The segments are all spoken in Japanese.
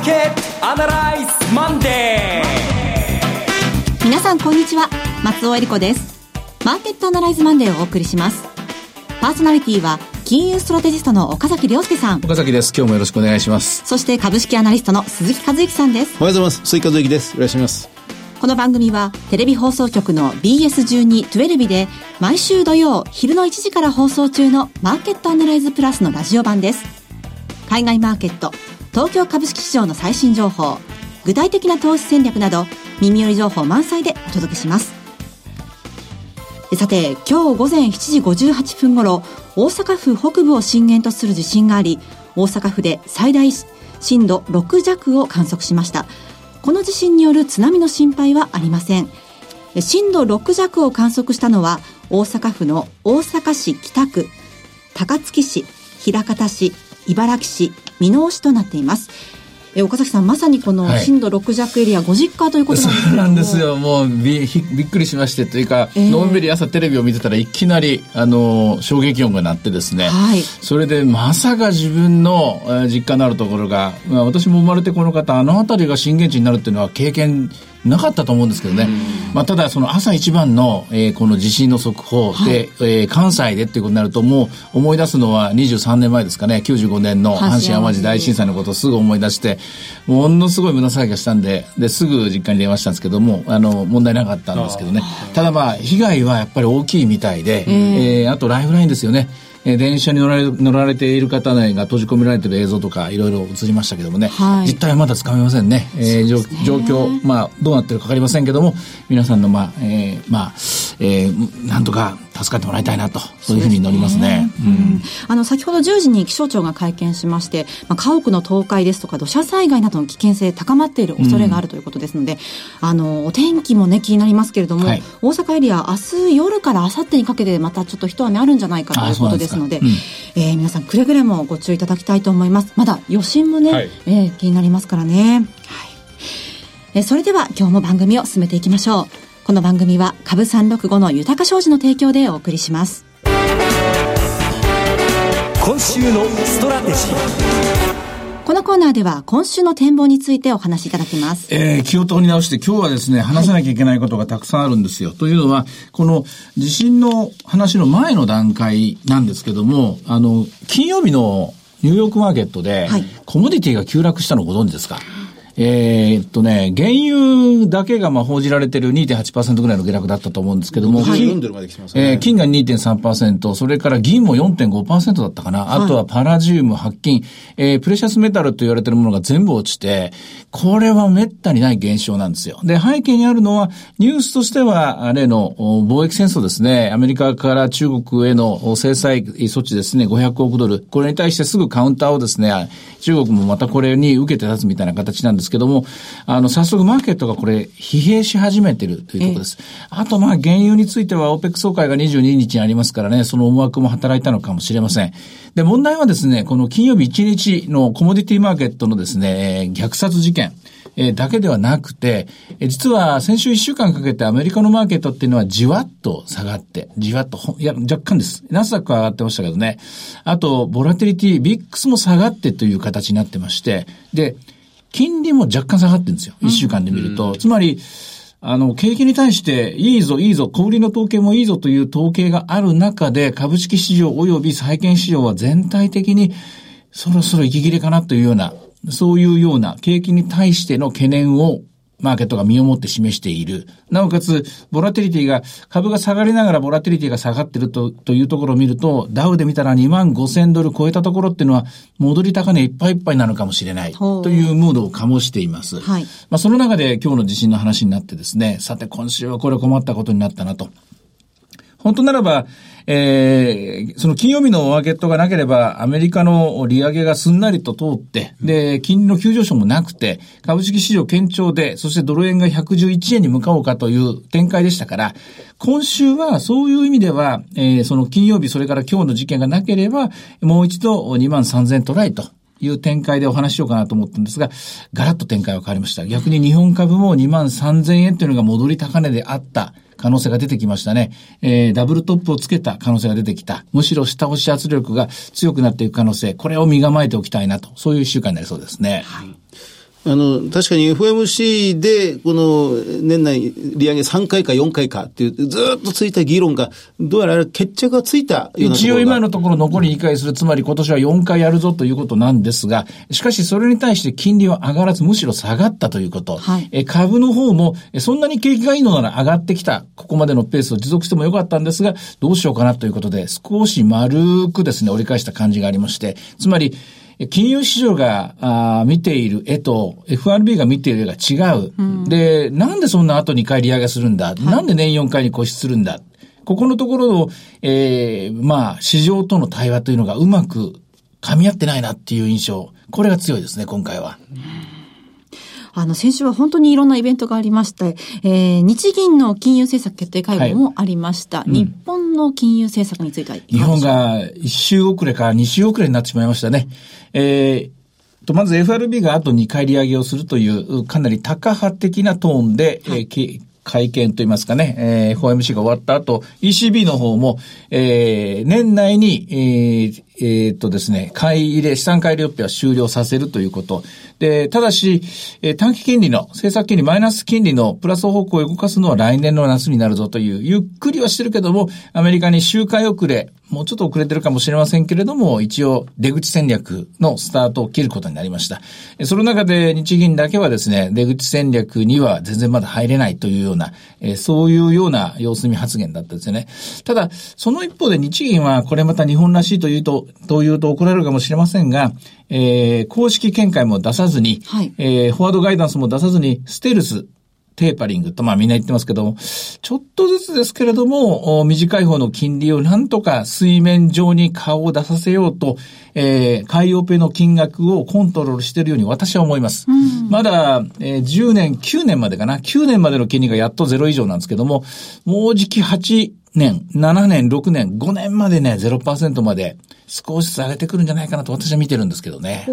ーケットアナライズマンデー。皆さんこんにちは。松尾恵理子です。マーケットアナライズマンデーをお送りします。パーソナリティは金融ストラテジストの岡崎亮介さん。岡崎です。今日もよろしくお願いします。そして株式アナリストの鈴木和之さんです。おはようございます。鈴木和之です。よろしくお願いします。この番組はテレビ放送局の BS12-12 で毎週土曜昼の1時から放送中のマーケットアナライズプラスのラジオ版です。海外マーケット、東京株式市場の最新情報、具体的な投資戦略など耳寄り情報満載でお届けします。さて、今日午前7時58分頃、大阪府北部を震源とする地震があり、大阪府で最大震度6弱を観測しました。この地震による津波の心配はありません震度6弱を観測したのは大阪府の大阪市北区高槻市枚方市茨城市箕面市となっています。え岡崎さん、まさにこの震度6弱エリア、ご実家ということなんですそうなんですよ。もうびびっくりしましてというか、えー、のんびり朝テレビを見てたらいきなり、あの、衝撃音が鳴ってですね、はい、それでまさか自分の、えー、実家のあるところが、まあ、私も生まれてこの方、あの辺りが震源地になるっていうのは経験なかったと思うんですけどね。まあ、ただ、その朝一番の、えー、この地震の速報で、はい、えー、関西でっていうことになると、もう思い出すのは23年前ですかね、95年の阪神淡路大震災のことをすぐ思い出して、ものすごい胸騒ぎがしたんで、で、すぐ実家に電話したんですけども、あの、問題なかったんですけどね。ただまあ、被害はやっぱり大きいみたいで、えー、あとライフラインですよね。えー、電車に乗られ乗られている方が閉じ込められている映像とかいろいろ映りましたけどもね、はい、実態はまだつかめませんね、えー、状況、まあ、どうなってるか分かりませんけども皆さんの、まあえーまあえー、なんとか助かってもらいたいなとそういうふうに乗りますね。すねうん、あの先ほど10時に気象庁が会見しまして、まあ、家屋の倒壊ですとか土砂災害などの危険性高まっている恐れがあるということですので、うん、あのお天気もね気になりますけれども、はい、大阪エリア明日夜から明後日にかけてまたちょっと一雨あるんじゃないかということですので、でうん、えー、皆さんくれぐれもご注意いただきたいと思います。まだ余震もね、はい、えー、気になりますからね。はい。えー、それでは今日も番組を進めていきましょう。この番組は株365の豊か商事の提供でお送りします。今週のストラテジー。このコーナーでは今週の展望についてお話しいただきます。えー、気を取り直して今日はですね、話さなきゃいけないことがたくさんあるんですよ。はい、というのは、この地震の話の前の段階なんですけども、あの、金曜日のニューヨークマーケットで、コモディティが急落したのご存知ですか、えー、っとね、原油だけがまあ報じられてる2.8%ぐらいの下落だったと思うんですけども、はい、金,、えー、金が2.3%、それから銀も4.5%だったかな、はい、あとはパラジウム、白金、えー、プレシャスメタルと言われてるものが全部落ちて、これは滅多にない現象なんですよ。で、背景にあるのは、ニュースとしては、例の貿易戦争ですね、アメリカから中国への制裁措置ですね、500億ドル、これに対してすぐカウンターをですね、中国もまたこれに受けて立つみたいな形なんですですけども、あの、早速マーケットがこれ、疲弊し始めてるというところです。あと、まあ、原油については、オペック総会が22日にありますからね、その思惑も働いたのかもしれません。で、問題はですね、この金曜日1日のコモディティマーケットのですね、虐殺事件。えだけではなくて、え実は先週1週間かけてアメリカのマーケットっていうのはじわっと下がって、じわっと、いや、若干です。ナスダックは上がってましたけどね。あと、ボラテリティ、ビックスも下がってという形になってまして、で、金利も若干下がってるんですよ。一週間で見ると。つまり、あの、景気に対して、いいぞ、いいぞ、小売りの統計もいいぞという統計がある中で、株式市場及び債券市場は全体的に、そろそろ息切れかなというような、そういうような景気に対しての懸念をマーケットが身をもって示している。なおかつ、ボラテリティが、株が下がりながらボラテリティが下がってるとというところを見ると、ダウで見たら2万5千ドル超えたところっていうのは、戻り高値いっぱいいっぱいなのかもしれないというムードを醸しています。はい。まあ、その中で今日の地震の話になってですね、さて今週はこれ困ったことになったなと。本当ならば、えー、その金曜日のマーケットがなければ、アメリカの利上げがすんなりと通って、で、金利の急上昇もなくて、株式市場堅調で、そしてドル円が111円に向かおうかという展開でしたから、今週はそういう意味では、えー、その金曜日、それから今日の事件がなければ、もう一度2万3000トライと。いう展開でお話しようかなと思ったんですが、ガラッと展開は変わりました。逆に日本株も2万3000円というのが戻り高値であった可能性が出てきましたね。えー、ダブルトップをつけた可能性が出てきた。むしろ下押し圧力が強くなっていく可能性。これを身構えておきたいなと。そういう一週間になりそうですね。はい。あの、確かに FOMC で、この、年内利上げ3回か4回かっていう、ずっとついた議論が、どうやら決着がついた一応今のところ残り2回する、つまり今年は4回やるぞということなんですが、しかしそれに対して金利は上がらず、むしろ下がったということ。はい、え株の方も、そんなに景気がいいのなら上がってきた、ここまでのペースを持続してもよかったんですが、どうしようかなということで、少し丸くですね、折り返した感じがありまして、つまり、金融市場があ見ている絵と FRB が見ている絵が違う。うん、で、なんでそんな後2回利上げするんだ、はい、なんで年4回に固執するんだ？ここのところの、えー、まあ、市場との対話というのがうまく噛み合ってないなっていう印象。これが強いですね、今回は。あの、先週は本当にいろんなイベントがありまして、えー、日銀の金融政策決定会合もありました。はいうん、日本の金融政策については日本が一周遅れか二週遅れになってしまいましたね。えー、と、まず FRB があと2回利上げをするという、かなり高派的なトーンで、はい、えー会見といいますかね、えー、FOMC が終わった後、ECB の方も、えー、年内に、えー、えー、っとですね、買い入れ、資産買い入れ予備は終了させるということ。で、ただし、えー、短期金利の、政策金利、マイナス金利のプラス方向を動かすのは来年の夏になるぞという、ゆっくりはしてるけども、アメリカに周回遅れ、もうちょっと遅れてるかもしれませんけれども、一応出口戦略のスタートを切ることになりました。その中で日銀だけはですね、出口戦略には全然まだ入れないというような、えそういうような様子見発言だったですね。ただ、その一方で日銀はこれまた日本らしいというと、というと怒られるかもしれませんが、えー、公式見解も出さずに、はい、えー、フォワードガイダンスも出さずに、ステルス、テーパリングと、まあみんな言ってますけども、ちょっとずつですけれども、短い方の金利をなんとか水面上に顔を出させようと、えー、買いオペの金額をコントロールしているように私は思います。うん、まだ、えー、10年、9年までかな、9年までの金利がやっとゼロ以上なんですけども、もうじき8年、7年、6年、5年までね、0%まで少しずつ上げてくるんじゃないかなと私は見てるんですけどね。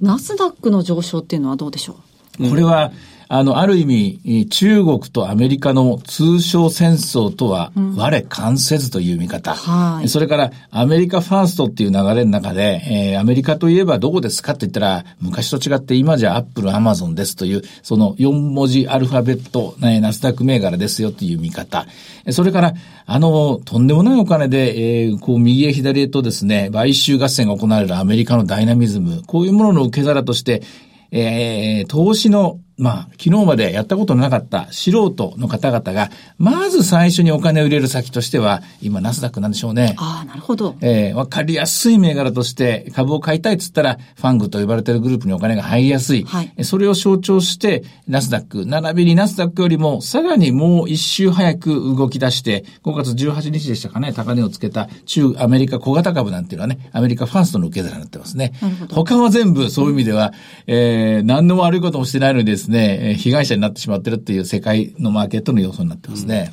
ナスダックの上昇っていうのはどうでしょう？これは、あの、ある意味、中国とアメリカの通商戦争とは、我関せずという見方。うん、それから、アメリカファーストっていう流れの中で、えー、アメリカといえばどこですかって言ったら、昔と違って今じゃアップル、アマゾンですという、その4文字アルファベット、ね、ナスダック銘柄ですよという見方。それから、あの、とんでもないお金で、えー、こう、右へ左へとですね、買収合戦が行われるアメリカのダイナミズム、こういうものの受け皿として、えー、投資のまあ、昨日までやったことのなかった素人の方々が、まず最初にお金を入れる先としては、今、ナスダックなんでしょうね。ああ、なるほど。えー、わかりやすい銘柄として株を買いたいっつったら、ファングと呼ばれているグループにお金が入りやすい。はい。それを象徴して、ナスダック、並びにナスダックよりも、さらにもう一周早く動き出して、5月18日でしたかね、高値をつけた中アメリカ小型株なんていうのはね、アメリカファーストの受け皿になってますね。なるほど。他は全部そういう意味では、えー、何の悪いこともしてないのにですね、被害会社になってしまってるっていう世界のマーケットの要素になってますね。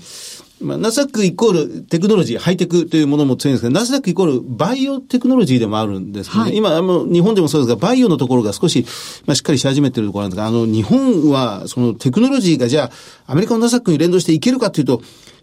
うん、まあ、ナスダックイコールテクノロジー、ハイテクというものも強いんですけど、ナスダックイコールバイオテクノロジーでもあるんですけどね。はい、今、あの、日本でもそうですが、バイオのところが少し、まあ、しっかりし始めてるところなんですが、あの、日本は、そのテクノロジーがじゃあ、アメリカのナスダックに連動していけるかというと、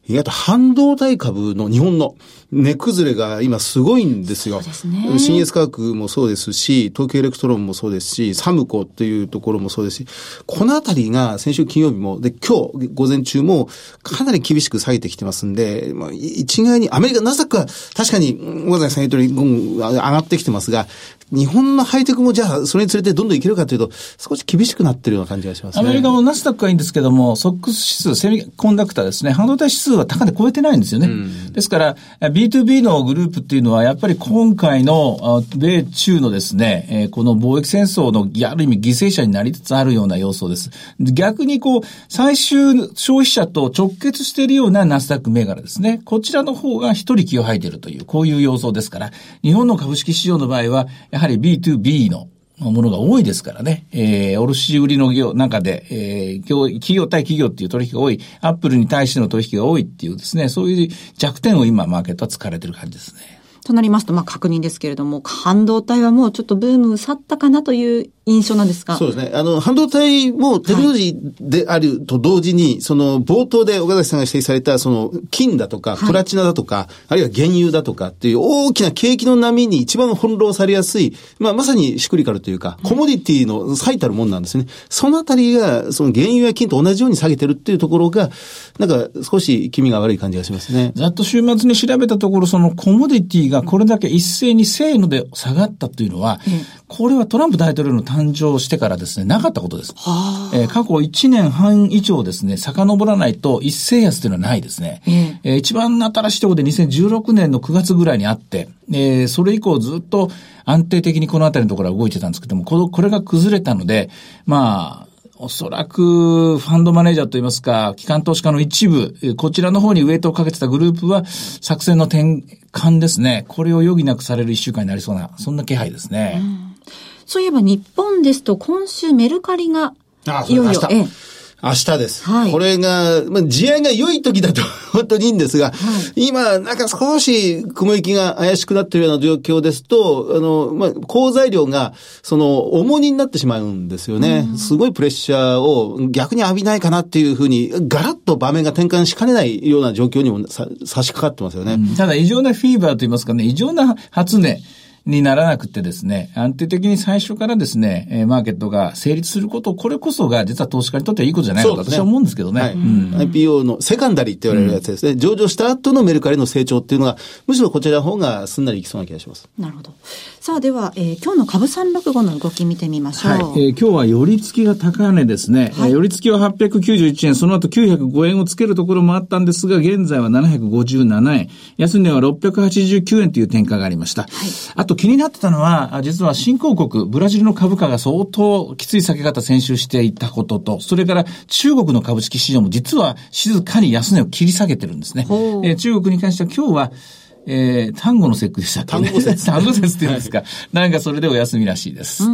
意外と半導体株の日本の値崩れが今すごいんですよ。すね、信越化学もそうですし、東京エレクトロンもそうですし、サムコっていうところもそうですし、このあたりが先週金曜日も、で、今日午前中もかなり厳しく下げてきてますんで、まあ、一概に、アメリカ、ナスダックは確かに、小崎さん言った通り、上がってきてますが、日本のハイテクもじゃあ、それにつれてどんどんいけるかというと、少し厳しくなってるような感じがしますね。アメリカもナスダックはいいんですけども、ソックス指数、セミコンダクターですね、半導体指数は高値超えてないんですよね。うん、ですから、B2B のグループっていうのは、やっぱり今回の米中のですね、えこの貿易戦争のある意味犠牲者になりつつあるような要素です。逆にこう、最終消費者と直結しているようなナスダック銘柄ですね。こちらの方が一人気を吐いているという、こういう要素ですから、日本の株式市場の場合は、やはり B2B のものが多いですからね。えー、卸売の業、中で、えー、企業対企業っていう取引が多い、アップルに対しての取引が多いっていうですね、そういう弱点を今、マーケットは疲れてる感じですね。となりますと、まあ確認ですけれども、半導体はもうちょっとブーム去ったかなという印象なんですか？そうですね。あの、半導体もテクノロジーであると同時に、はい、その、冒頭で岡崎さんが指摘された、その、金だとか、プラチナだとか、はい、あるいは原油だとかっていう大きな景気の波に一番翻弄されやすい、まあ、まさにシクリカルというか、コモディティの最たるもんなんですね。そのあたりが、その原油や金と同じように下げてるっていうところが、なんか少し気味が悪い感じがしますね。ざっと週末に調べたところ、そのコモディティがこれだけ一斉にせーので下がったというのは、うん、これはトランプ大統領の誕生してからですね、なかったことです。えー、過去1年半以上ですね、遡らないと一斉安というのはないですね。えー、一番新しいところで2016年の9月ぐらいにあって、えー、それ以降ずっと安定的にこの辺りのところは動いてたんですけども、このこれが崩れたので、まあ、おそらく、ファンドマネージャーといいますか、機関投資家の一部、こちらの方にウェイトをかけてたグループは、作戦の転換ですね。これを余儀なくされる一週間になりそうな、そんな気配ですね。うん、そういえば日本ですと、今週メルカリが、いよいよ、ええ、明日です。はい、これが、まあ、地合が良い時だと 本当にいいんですが、はい、今、なんか少し雲行きが怪しくなっているような状況ですと、あの、まあ、鋼材料が、その、重荷になってしまうんですよね。すごいプレッシャーを逆に浴びないかなっていうふうに、ガラッと場面が転換しかねないような状況にも差し掛かってますよね。うん、ただ、異常なフィーバーといいますかね、異常な発熱。にならなくてですね、安定的に最初からですね、えマーケットが成立すること、これこそが実は投資家にとってはいいことじゃないかと私は思うんですけどね。はいうん、IPO のセカンダリーって言われるやつですね、うん、上場した後のメルカリの成長っていうのが、むしろこちらの方がすんなりいきそうな気がします。なるほど。さあでは、えー、今日の株三六五の動き見てみましょう。はい、えー、今日は寄り付きが高値ですね。はい、寄り付きは891円、その後905円をつけるところもあったんですが、現在は757円、安値は689円という転換がありました。はい、あと気になってたのは、実は新興国、ブラジルの株価が相当きつい下げ方先週していたことと、それから中国の株式市場も実は静かに安値を切り下げてるんですね。えー、中国に関しては今日は、えー、単語の節句でしたっけ、ね、単語節。単語節っていうんですか。なんかそれでお休みらしいです。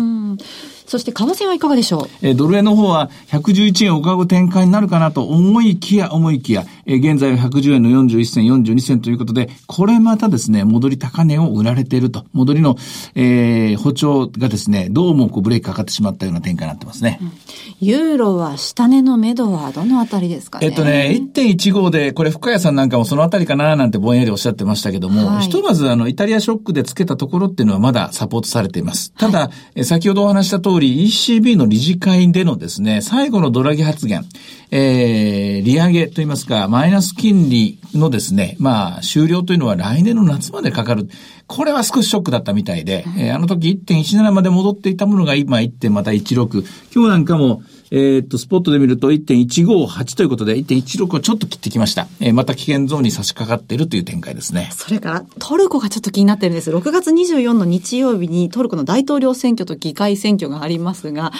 うんそして為替はいかがでしょう？えー、ドル円の方は111円を買う展開になるかなと思いきや思いきや、えー、現在は110円の41銭、42銭ということで、これまたですね、戻り高値を売られていると。戻りの、えー、歩調がですね、どうもこうブレーキかかってしまったような展開になってますね。うん、ユーロは下値の目処はどのあたりですかね？えっとね、1.15で、これ深谷さんなんかもそのあたりかななんてぼんやりおっしゃってましたけども、はい、ひとまずあの、イタリアショックでつけたところっていうのはまだサポートされています。ただ、はい、先ほどお話した通通り ECB の理事会でのですね、最後のドラギ発言、えー、利上げといいますか、マイナス金利のですね、まあ、終了というのは来年の夏までかかる。これは少しショックだったみたいで、えー、あの時1.17まで戻っていたものが今 1. また16。今日なんかも、えー、っと、スポットで見ると1.158ということで、1.16をちょっと切ってきました。えー、また危険ゾーンに差し掛かっているという展開ですね。それから、トルコがちょっと気になってるんです。6月24の日曜日にトルコの大統領選挙と議会選挙がありますが、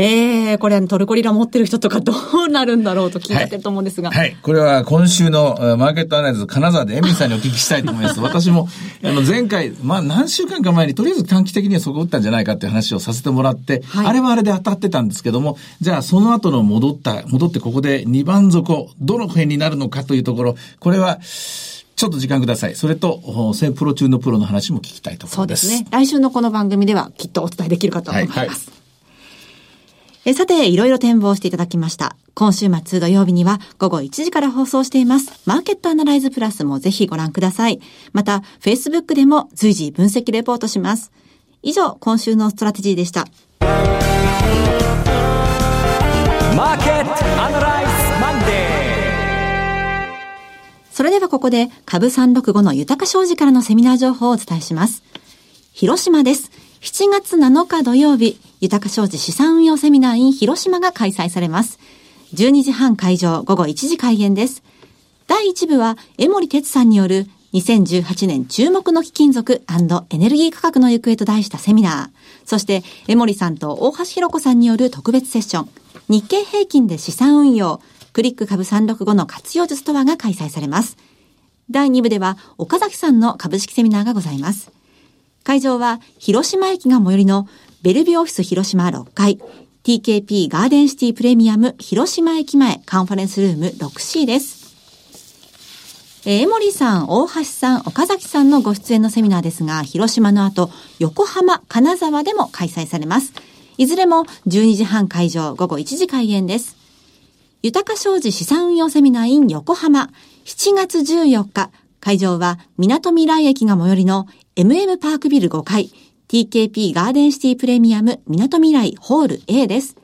ええー、これトルコリラ持ってる人とかどうなるんだろうと気になってると思うんですが。はい。はい、これは今週のマーケットアナリズ金沢でエミさんにお聞きしたいと思います。私も、あの前回、まあ何週間か前にとりあえず短期的にはそこ打ったんじゃないかっていう話をさせてもらって、はい、あれはあれで当たってたんですけども、じゃあその後の戻った、戻ってここで2番底、どの辺になるのかというところ、これは、ちょっと時間ください。それと、プロ中のプロの話も聞きたいところです。そうですね。来週のこの番組ではきっとお伝えできるかと思います。はいはいえさて、いろいろ展望していただきました。今週末土曜日には午後1時から放送しています。マーケットアナライズプラスもぜひご覧ください。また、Facebook でも随時分析レポートします。以上、今週のストラテジーでした。マーケットアナライズマンデーそれではここで株365の豊か商事からのセミナー情報をお伝えします。広島です。7月7日土曜日、豊か商事資産運用セミナー in 広島が開催されます。12時半会場、午後1時開演です。第1部は、江森哲さんによる2018年注目の貴金属エネルギー価格の行方と題したセミナー。そして、江森さんと大橋弘子さんによる特別セッション。日経平均で資産運用。クリック株365の活用術とはが開催されます。第2部では、岡崎さんの株式セミナーがございます。会場は広島駅が最寄りのベルビオフィス広島6階 TKP ガーデンシティプレミアム広島駅前カンファレンスルーム 6C です。えー、江森さん、大橋さん、岡崎さんのご出演のセミナーですが、広島の後、横浜、金沢でも開催されます。いずれも12時半会場、午後1時開演です。豊か商事資産運用セミナー in 横浜、7月14日、会場は港未来駅が最寄りの MM パークビル5階、TKP ガーデンシティプレミアム港未来ホール A です。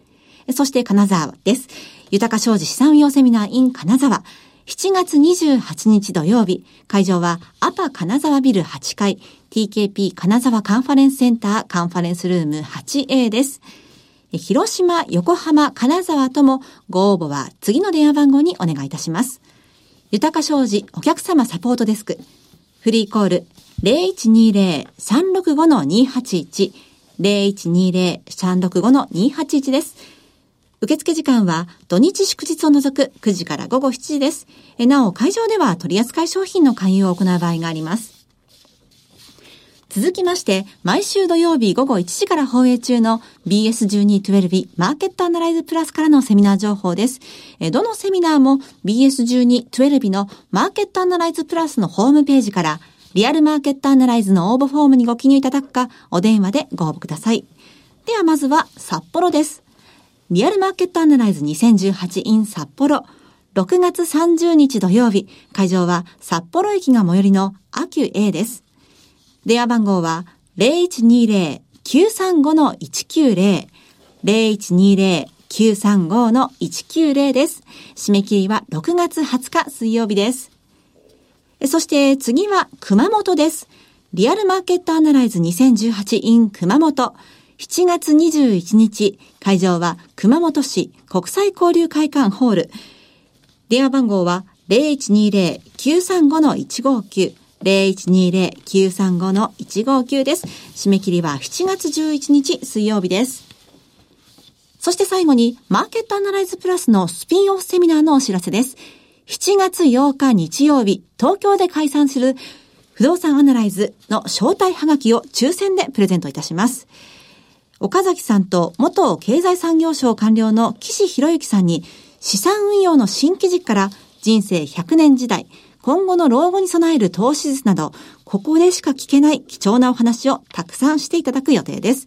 そして金沢です。豊か商事資産運用セミナー in 金沢。7月28日土曜日、会場はアパ金沢ビル8階、TKP 金沢カンファレンスセンターカンファレンスルーム 8A です。広島、横浜、金沢ともご応募は次の電話番号にお願いいたします。豊か商事お客様サポートデスク。フリーコール0120-365-281 0120-365-281です。受付時間は土日祝日を除く9時から午後7時です。なお、会場では取扱い商品の勧誘を行う場合があります。続きまして、毎週土曜日午後1時から放映中の BS1212 マーケットアナライズプラスからのセミナー情報です。どのセミナーも BS1212 のマーケットアナライズプラスのホームページからリアルマーケットアナライズの応募フォームにご記入いただくか、お電話でご応募ください。ではまずは札幌です。リアルマーケットアナライズ 2018in 札幌。6月30日土曜日、会場は札幌駅が最寄りのアキュ A です。電話番号は0120-935-190。0120-935-190です。締め切りは6月20日水曜日です。そして次は熊本です。リアルマーケットアナライズ 2018in 熊本。7月21日、会場は熊本市国際交流会館ホール。電話番号は0120-935-159。0120-935-159です。締め切りは7月11日水曜日です。そして最後に、マーケットアナライズプラスのスピンオフセミナーのお知らせです。7月8日日曜日、東京で開催する不動産アナライズの招待はがきを抽選でプレゼントいたします。岡崎さんと元経済産業省官僚の岸博之さんに資産運用の新規軸から人生100年時代、今後の老後に備える投資術など、ここでしか聞けない貴重なお話をたくさんしていただく予定です。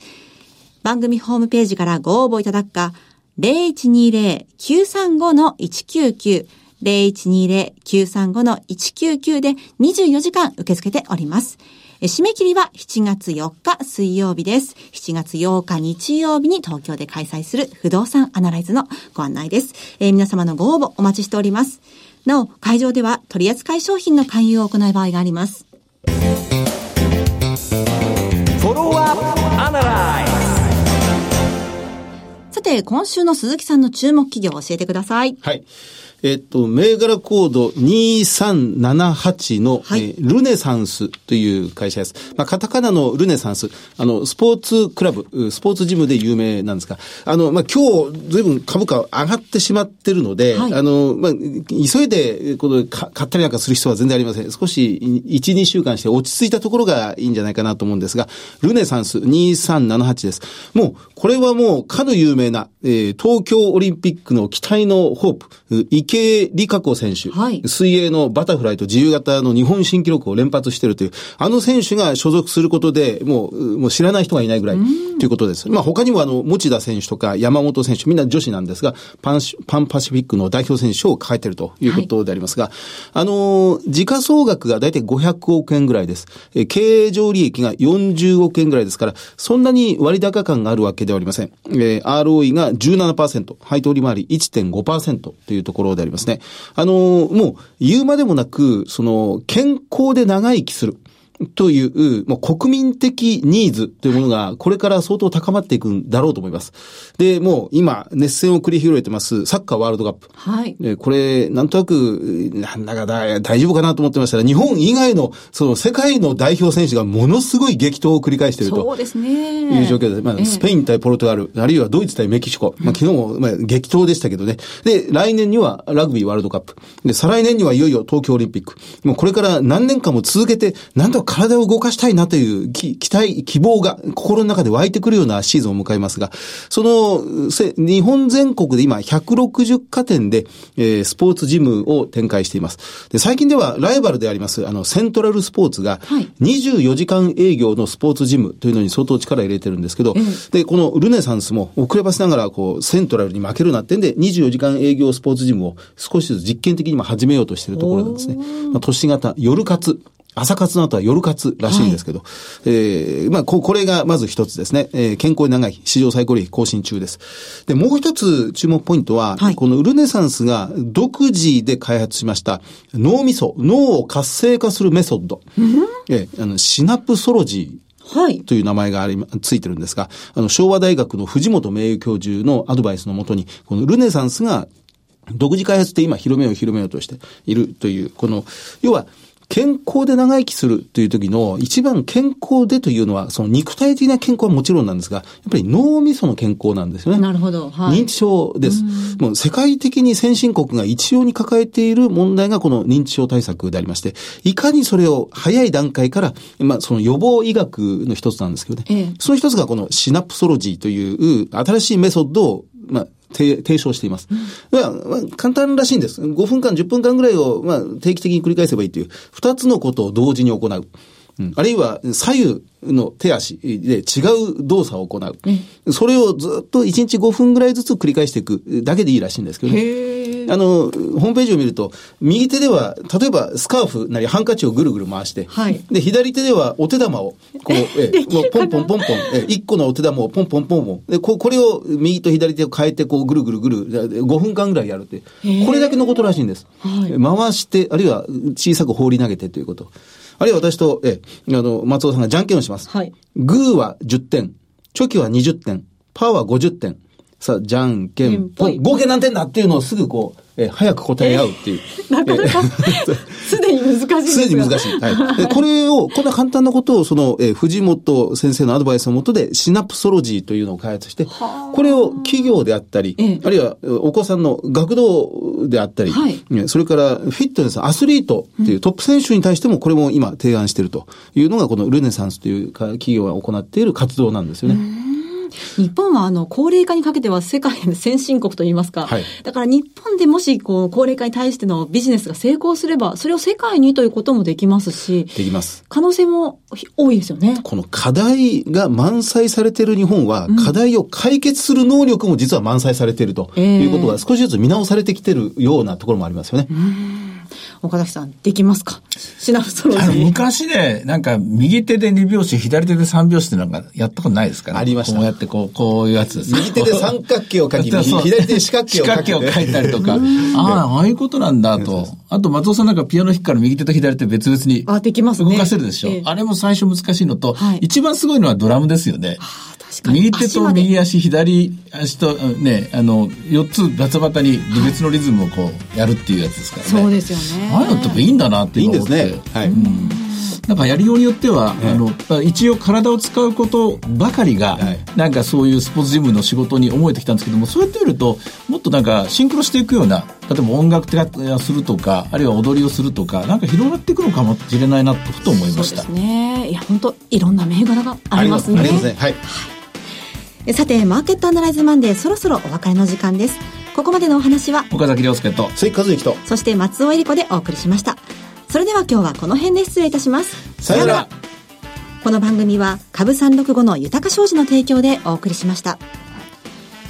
番組ホームページからご応募いただくか、0120-935-199 0120-935-199で24時間受け付けております。締め切りは7月4日水曜日です。7月8日日曜日に東京で開催する不動産アナライズのご案内です。えー、皆様のご応募お待ちしております。なお、会場では取扱い商品の勧誘を行う場合があります。さて、今週の鈴木さんの注目企業を教えてください。はい。えっと、銘柄コード2378の、はい、えー、ルネサンスという会社です。まあ、カタカナのルネサンス、あの、スポーツクラブ、スポーツジムで有名なんですが、あの、まあ、今日、ずいぶん株価上がってしまってるので、はい、あの、まあ、急いで、この、買ったりなんかする必要は全然ありません。少し、1、2週間して落ち着いたところがいいんじゃないかなと思うんですが、ルネサンス2378です。もう、これはもう、かの有名な、えー、東京オリンピックの期待のホープ、池江璃花子選手、はい、水泳のバタフライと自由形の日本新記録を連発しているという、あの選手が所属することで、もう、もう知らない人がいないぐらいということです。まあ他にもあの、持田選手とか山本選手、みんな女子なんですが、パン、パンパシフィックの代表選手を抱えているということでありますが、はい、あの、時価総額がだいたい500億円ぐらいです。え経営上利益が40億円ぐらいですから、そんなに割高感があるわけではありません。えー、ROE が17%、配当利回り1.5%というところでありますね。あの、もう言うまでもなく、その、健康で長生きする。という、もう国民的ニーズというものが、これから相当高まっていくんだろうと思います。で、もう今、熱戦を繰り広げてます、サッカーワールドカップ。はい。これ、なんとなく、なんだかだ大丈夫かなと思ってましたら、日本以外の、その世界の代表選手がものすごい激闘を繰り返していると。そうですね。いう状況です。まあ、スペイン対ポルトガル、あるいはドイツ対メキシコ。まあ、昨日も、まあ、激闘でしたけどね。で、来年にはラグビーワールドカップ。で、再来年にはいよいよ東京オリンピック。もうこれから何年間も続けて、なんとか体を動かしたいなという期待、希望が心の中で湧いてくるようなシーズンを迎えますが、その、日本全国で今160家店で、えー、スポーツジムを展開しています。で最近ではライバルであります、あの、セントラルスポーツが、24時間営業のスポーツジムというのに相当力を入れてるんですけど、で、このルネサンスも遅ればせながら、こう、セントラルに負けるなってんで、24時間営業スポーツジムを少しずつ実験的にも始めようとしているところなんですね。まあ、都市型、夜活、朝活の後は夜活らしいんですけど、はい、えー、まあこ、これがまず一つですね。えー、健康に長い史上最高利益更新中です。で、もう一つ注目ポイントは、はい、このルネサンスが独自で開発しました脳みそ、脳を活性化するメソッド。うん、えー、あの、シナプソロジー。はい。という名前があり、ついてるんですが、あの、昭和大学の藤本名誉教授のアドバイスのもとに、このルネサンスが独自開発で今広めよう広めようとしているという、この、要は、健康で長生きするという時の一番健康でというのは、その肉体的な健康はもちろんなんですが、やっぱり脳みその健康なんですよね。なるほど。はい、認知症です。もう世界的に先進国が一様に抱えている問題がこの認知症対策でありまして、いかにそれを早い段階から、まあその予防医学の一つなんですけどね。ええ、その一つがこのシナプソロジーという新しいメソッドを、まあ提唱しています。まあ、まあ、簡単らしいんです。5分間、10分間ぐらいを、まあ、定期的に繰り返せばいいという、二つのことを同時に行う。うん、あるいは左右の手足で違う動作を行う。うん、それをずっと1日5分ぐらいずつ繰り返していくだけでいいらしいんですけどね。あの、ホームページを見ると、右手では、例えばスカーフなりハンカチをぐるぐる回して、はい、で、左手ではお手玉を、こう、え、もうポンポンポンポン、え、1個のお手玉をポンポンポンポン。で、ここれを右と左手を変えて、こう、ぐるぐるぐる、5分間ぐらいやるって、これだけのことらしいんです。はい、回して、あるいは小さく放り投げてということ。あるいは私と、え、あの、松尾さんがじゃんけんをします。はい。グーは10点、チョキは20点、パーは50点。さあ、じゃんけんぽん。合計何点だっていうのをすぐこう、え早く答え合うっていう。なかなか、すでに難しいですすでに難しい。はい。これを、こんな簡単なことを、その、え藤本先生のアドバイスのもとで、シナプソロジーというのを開発して、これを企業であったり、あるいはお子さんの学童であったり、はい、それからフィットネス、アスリートっていうトップ選手に対しても、これも今提案しているというのが、このルネサンスという企業が行っている活動なんですよね。日本はあの高齢化にかけては世界の先進国といいますか、はい、だから日本でもしこう高齢化に対してのビジネスが成功すれば、それを世界にということもできますし、できます。可能性も多いですよね。この課題が満載されている日本は、うん、課題を解決する能力も実は満載されているということが少しずつ見直されてきているようなところもありますよね。岡崎さん、できますか？シナプソロジー。昔ね、なんか、右手で2拍子、左手で3拍子ってなんか、やったことないですかねありました。こうやってこう、こういうやつ右手で三角形を書き、左手で四角形を書四角形を書いたりとか。ああ、ああいうことなんだと。あと、松尾さんなんかピアノ弾くから右手と左手別々に。あ、できますね。動かせるでしょ。あれも最初難しいのと、一番すごいのはドラムですよね。右手と右足、左足と、ね、あの、4つバタバタに別のリズムをこう、やるっていうやつですからね。そうですよね。ああいうのっていいんだなっていいんですね。はい。うんなんかやりようによっては、あの一応体を使うことばかりが、はい、なんかそういうスポーツジムの仕事に思えてきたんですけどもそうやってみるともっとなんかシンクロしていくような例えば音楽をするとかあるいは踊りをするとかなんか広がっていくのかもしれないなとふと思いました。そうですね。いや本当いろんな銘柄がありますね。ありますね。はい。さて、マーケットアナライズマンデー、そろそろお別れの時間です。ここまでのお話は、岡崎亮介と、関和之と、そして松尾恵里子でお送りしました。それでは今日はこの辺で失礼いたします。さよなら。この番組は、株365の豊か商事の提供でお送りしました。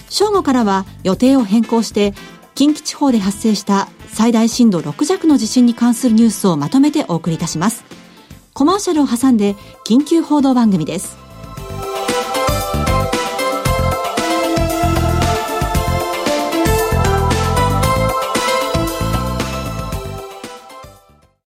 正午からは予定を変更して、近畿地方で発生した最大震度6弱の地震に関するニュースをまとめてお送りいたします。コマーシャルを挟んで緊急報道番組です。